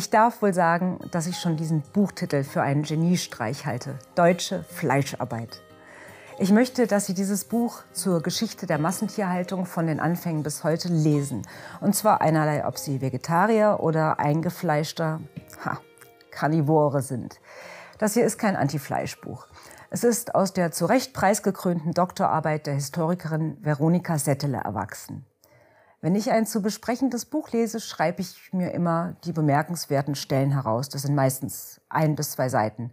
Ich darf wohl sagen, dass ich schon diesen Buchtitel für einen Geniestreich halte. Deutsche Fleischarbeit. Ich möchte, dass Sie dieses Buch zur Geschichte der Massentierhaltung von den Anfängen bis heute lesen. Und zwar einerlei, ob Sie Vegetarier oder eingefleischter ha, Karnivore sind. Das hier ist kein Anti-Fleisch-Buch. Es ist aus der zu Recht preisgekrönten Doktorarbeit der Historikerin Veronika Settele erwachsen. Wenn ich ein zu besprechendes Buch lese, schreibe ich mir immer die bemerkenswerten Stellen heraus. Das sind meistens ein bis zwei Seiten.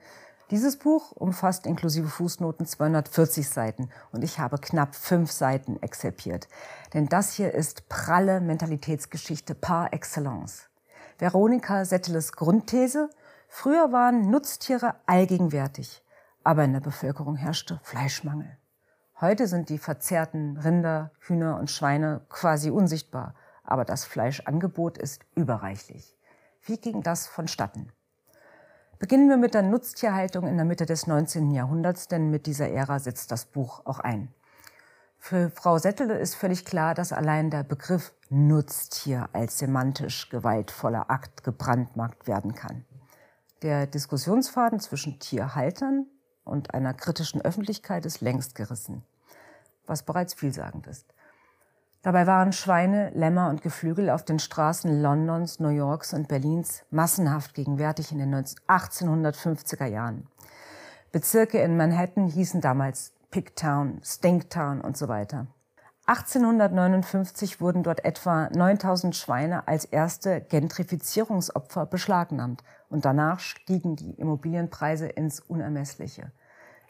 Dieses Buch umfasst inklusive Fußnoten 240 Seiten und ich habe knapp fünf Seiten exerpiert. Denn das hier ist pralle Mentalitätsgeschichte par excellence. Veronika Setteles Grundthese, früher waren Nutztiere allgegenwärtig aber in der Bevölkerung herrschte Fleischmangel. Heute sind die verzehrten Rinder, Hühner und Schweine quasi unsichtbar, aber das Fleischangebot ist überreichlich. Wie ging das vonstatten? Beginnen wir mit der Nutztierhaltung in der Mitte des 19. Jahrhunderts, denn mit dieser Ära setzt das Buch auch ein. Für Frau Settele ist völlig klar, dass allein der Begriff Nutztier als semantisch gewaltvoller Akt gebrandmarkt werden kann. Der Diskussionsfaden zwischen Tierhaltern und einer kritischen Öffentlichkeit ist längst gerissen, was bereits vielsagend ist. Dabei waren Schweine, Lämmer und Geflügel auf den Straßen Londons, New Yorks und Berlins massenhaft gegenwärtig in den 1850er Jahren. Bezirke in Manhattan hießen damals Pigtown, Stinktown und so weiter. 1859 wurden dort etwa 9000 Schweine als erste Gentrifizierungsopfer beschlagnahmt und danach stiegen die Immobilienpreise ins Unermessliche.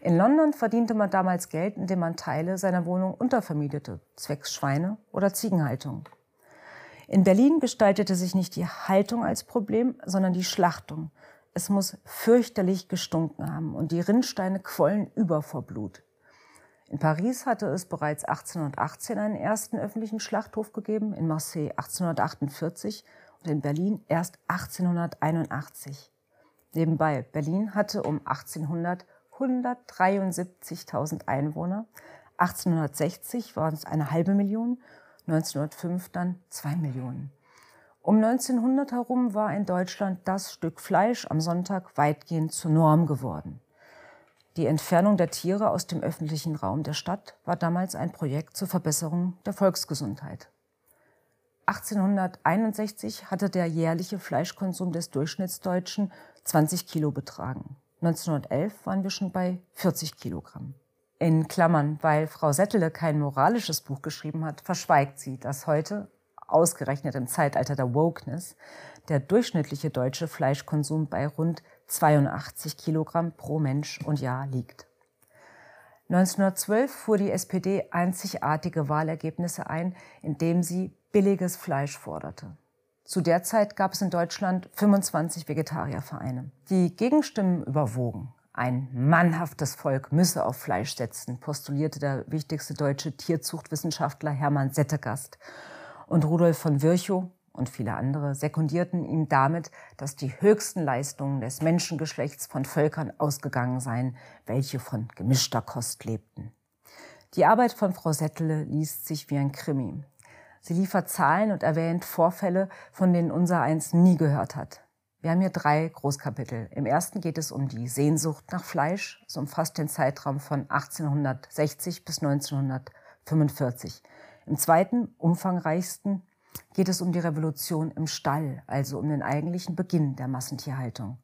In London verdiente man damals Geld, indem man Teile seiner Wohnung untervermietete, zwecks Schweine- oder Ziegenhaltung. In Berlin gestaltete sich nicht die Haltung als Problem, sondern die Schlachtung. Es muss fürchterlich gestunken haben und die Rinnsteine quollen über vor Blut. In Paris hatte es bereits 1818 einen ersten öffentlichen Schlachthof gegeben, in Marseille 1848 und in Berlin erst 1881. Nebenbei, Berlin hatte um 1800 173.000 Einwohner. 1860 waren es eine halbe Million, 1905 dann zwei Millionen. Um 1900 herum war in Deutschland das Stück Fleisch am Sonntag weitgehend zur Norm geworden. Die Entfernung der Tiere aus dem öffentlichen Raum der Stadt war damals ein Projekt zur Verbesserung der Volksgesundheit. 1861 hatte der jährliche Fleischkonsum des Durchschnittsdeutschen 20 Kilo betragen. 1911 waren wir schon bei 40 Kilogramm. In Klammern, weil Frau Settele kein moralisches Buch geschrieben hat, verschweigt sie, dass heute, ausgerechnet im Zeitalter der Wokeness, der durchschnittliche deutsche Fleischkonsum bei rund 82 Kilogramm pro Mensch und Jahr liegt. 1912 fuhr die SPD einzigartige Wahlergebnisse ein, indem sie billiges Fleisch forderte. Zu der Zeit gab es in Deutschland 25 Vegetariervereine. Die Gegenstimmen überwogen. Ein mannhaftes Volk müsse auf Fleisch setzen, postulierte der wichtigste deutsche Tierzuchtwissenschaftler Hermann Settegast. Und Rudolf von Virchow und viele andere sekundierten ihm damit, dass die höchsten Leistungen des Menschengeschlechts von Völkern ausgegangen seien, welche von gemischter Kost lebten. Die Arbeit von Frau Settele liest sich wie ein Krimi. Sie liefert Zahlen und erwähnt Vorfälle, von denen unser eins nie gehört hat. Wir haben hier drei Großkapitel. Im ersten geht es um die Sehnsucht nach Fleisch. Es umfasst den Zeitraum von 1860 bis 1945. Im zweiten, umfangreichsten, geht es um die Revolution im Stall, also um den eigentlichen Beginn der Massentierhaltung.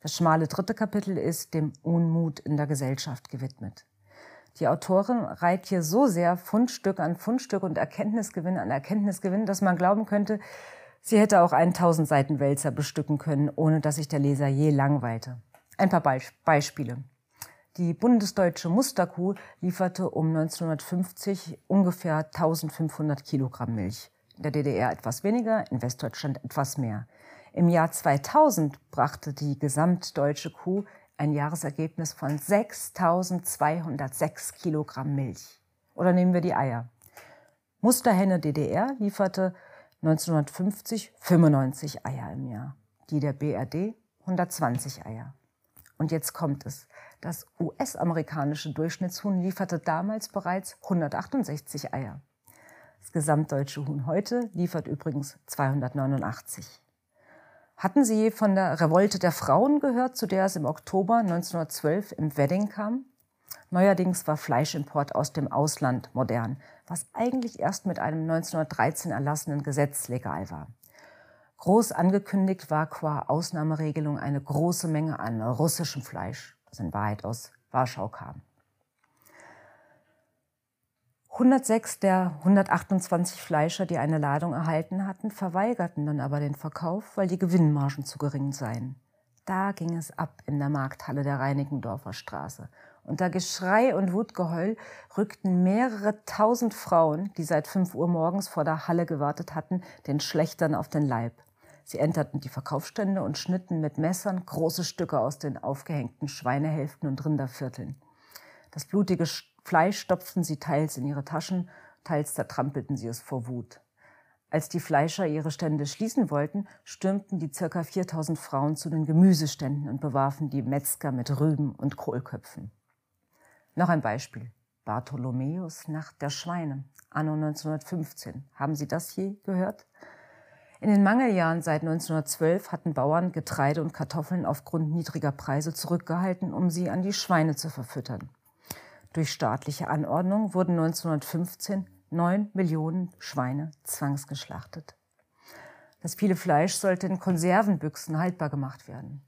Das schmale dritte Kapitel ist dem Unmut in der Gesellschaft gewidmet. Die Autorin reiht hier so sehr Fundstück an Fundstück und Erkenntnisgewinn an Erkenntnisgewinn, dass man glauben könnte, sie hätte auch einen tausend Seiten Wälzer bestücken können, ohne dass sich der Leser je langweilte. Ein paar Be Beispiele. Die bundesdeutsche Musterkuh lieferte um 1950 ungefähr 1500 Kilogramm Milch. In der DDR etwas weniger, in Westdeutschland etwas mehr. Im Jahr 2000 brachte die gesamtdeutsche Kuh ein Jahresergebnis von 6.206 Kilogramm Milch. Oder nehmen wir die Eier. Musterhenne DDR lieferte 1950 95 Eier im Jahr. Die der BRD 120 Eier. Und jetzt kommt es. Das US-amerikanische Durchschnittshuhn lieferte damals bereits 168 Eier. Das gesamtdeutsche Huhn heute liefert übrigens 289. Hatten Sie von der Revolte der Frauen gehört, zu der es im Oktober 1912 im Wedding kam? Neuerdings war Fleischimport aus dem Ausland modern, was eigentlich erst mit einem 1913 erlassenen Gesetz legal war. Groß angekündigt war qua Ausnahmeregelung eine große Menge an russischem Fleisch, das in Wahrheit aus Warschau kam. 106 der 128 Fleischer, die eine Ladung erhalten hatten, verweigerten dann aber den Verkauf, weil die Gewinnmargen zu gering seien. Da ging es ab in der Markthalle der Reinickendorfer Straße. Unter Geschrei und Wutgeheul rückten mehrere tausend Frauen, die seit fünf Uhr morgens vor der Halle gewartet hatten, den Schlechtern auf den Leib. Sie enterten die Verkaufsstände und schnitten mit Messern große Stücke aus den aufgehängten Schweinehälften und Rindervierteln. Das blutige Fleisch stopften sie teils in ihre Taschen, teils zertrampelten sie es vor Wut. Als die Fleischer ihre Stände schließen wollten, stürmten die circa 4000 Frauen zu den Gemüseständen und bewarfen die Metzger mit Rüben und Kohlköpfen. Noch ein Beispiel. Bartholomäus Nacht der Schweine, anno 1915. Haben Sie das je gehört? In den Mangeljahren seit 1912 hatten Bauern Getreide und Kartoffeln aufgrund niedriger Preise zurückgehalten, um sie an die Schweine zu verfüttern. Durch staatliche Anordnung wurden 1915 neun Millionen Schweine zwangsgeschlachtet. Das viele Fleisch sollte in Konservenbüchsen haltbar gemacht werden.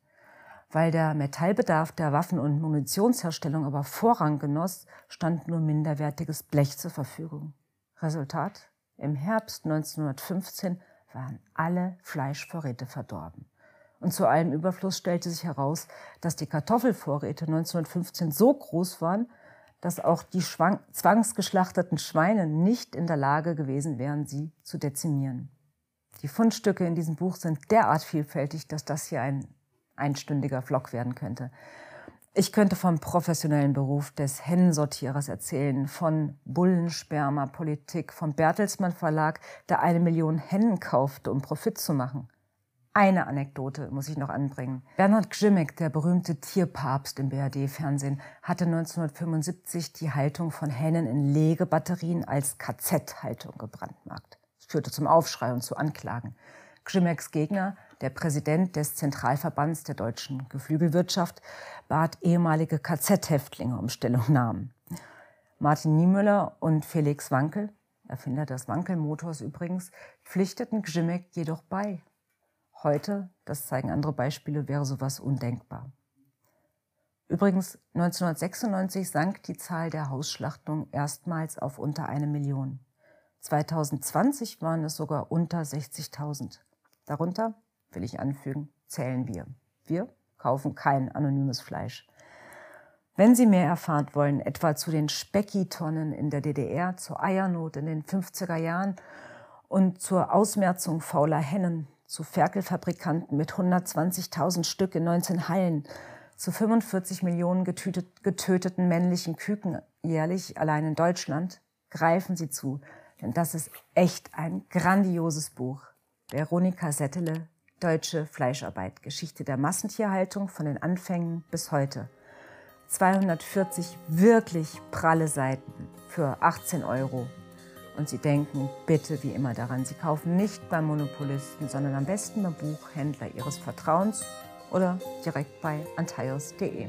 Weil der Metallbedarf der Waffen- und Munitionsherstellung aber Vorrang genoss, stand nur minderwertiges Blech zur Verfügung. Resultat? Im Herbst 1915 waren alle Fleischvorräte verdorben. Und zu allem Überfluss stellte sich heraus, dass die Kartoffelvorräte 1915 so groß waren, dass auch die zwangsgeschlachteten Schweine nicht in der Lage gewesen wären, sie zu dezimieren. Die Fundstücke in diesem Buch sind derart vielfältig, dass das hier ein einstündiger Vlog werden könnte. Ich könnte vom professionellen Beruf des Hennensortierers erzählen, von Bullensperma-Politik, vom Bertelsmann Verlag, der eine Million Hennen kaufte, um Profit zu machen. Eine Anekdote muss ich noch anbringen. Bernhard Gzimek, der berühmte Tierpapst im BRD-Fernsehen, hatte 1975 die Haltung von Hennen in Legebatterien als KZ-Haltung gebrandmarkt. Das führte zum Aufschrei und zu Anklagen. Gzimeks Gegner, der Präsident des Zentralverbands der deutschen Geflügelwirtschaft, bat ehemalige KZ-Häftlinge um Stellungnahmen. Martin Niemöller und Felix Wankel, Erfinder des Wankelmotors übrigens, pflichteten Gzimek jedoch bei. Heute, das zeigen andere Beispiele, wäre sowas undenkbar. Übrigens, 1996 sank die Zahl der Hausschlachtungen erstmals auf unter eine Million. 2020 waren es sogar unter 60.000. Darunter, will ich anfügen, zählen wir. Wir kaufen kein anonymes Fleisch. Wenn Sie mehr erfahren wollen, etwa zu den Speckitonnen in der DDR, zur Eiernot in den 50er Jahren und zur Ausmerzung fauler Hennen, zu Ferkelfabrikanten mit 120.000 Stück in 19 Hallen, zu 45 Millionen getöteten männlichen Küken jährlich allein in Deutschland, greifen Sie zu, denn das ist echt ein grandioses Buch. Veronika Settele, Deutsche Fleischarbeit, Geschichte der Massentierhaltung von den Anfängen bis heute. 240 wirklich pralle Seiten für 18 Euro. Und Sie denken bitte wie immer daran, Sie kaufen nicht beim Monopolisten, sondern am besten beim Buchhändler Ihres Vertrauens oder direkt bei antaios.de.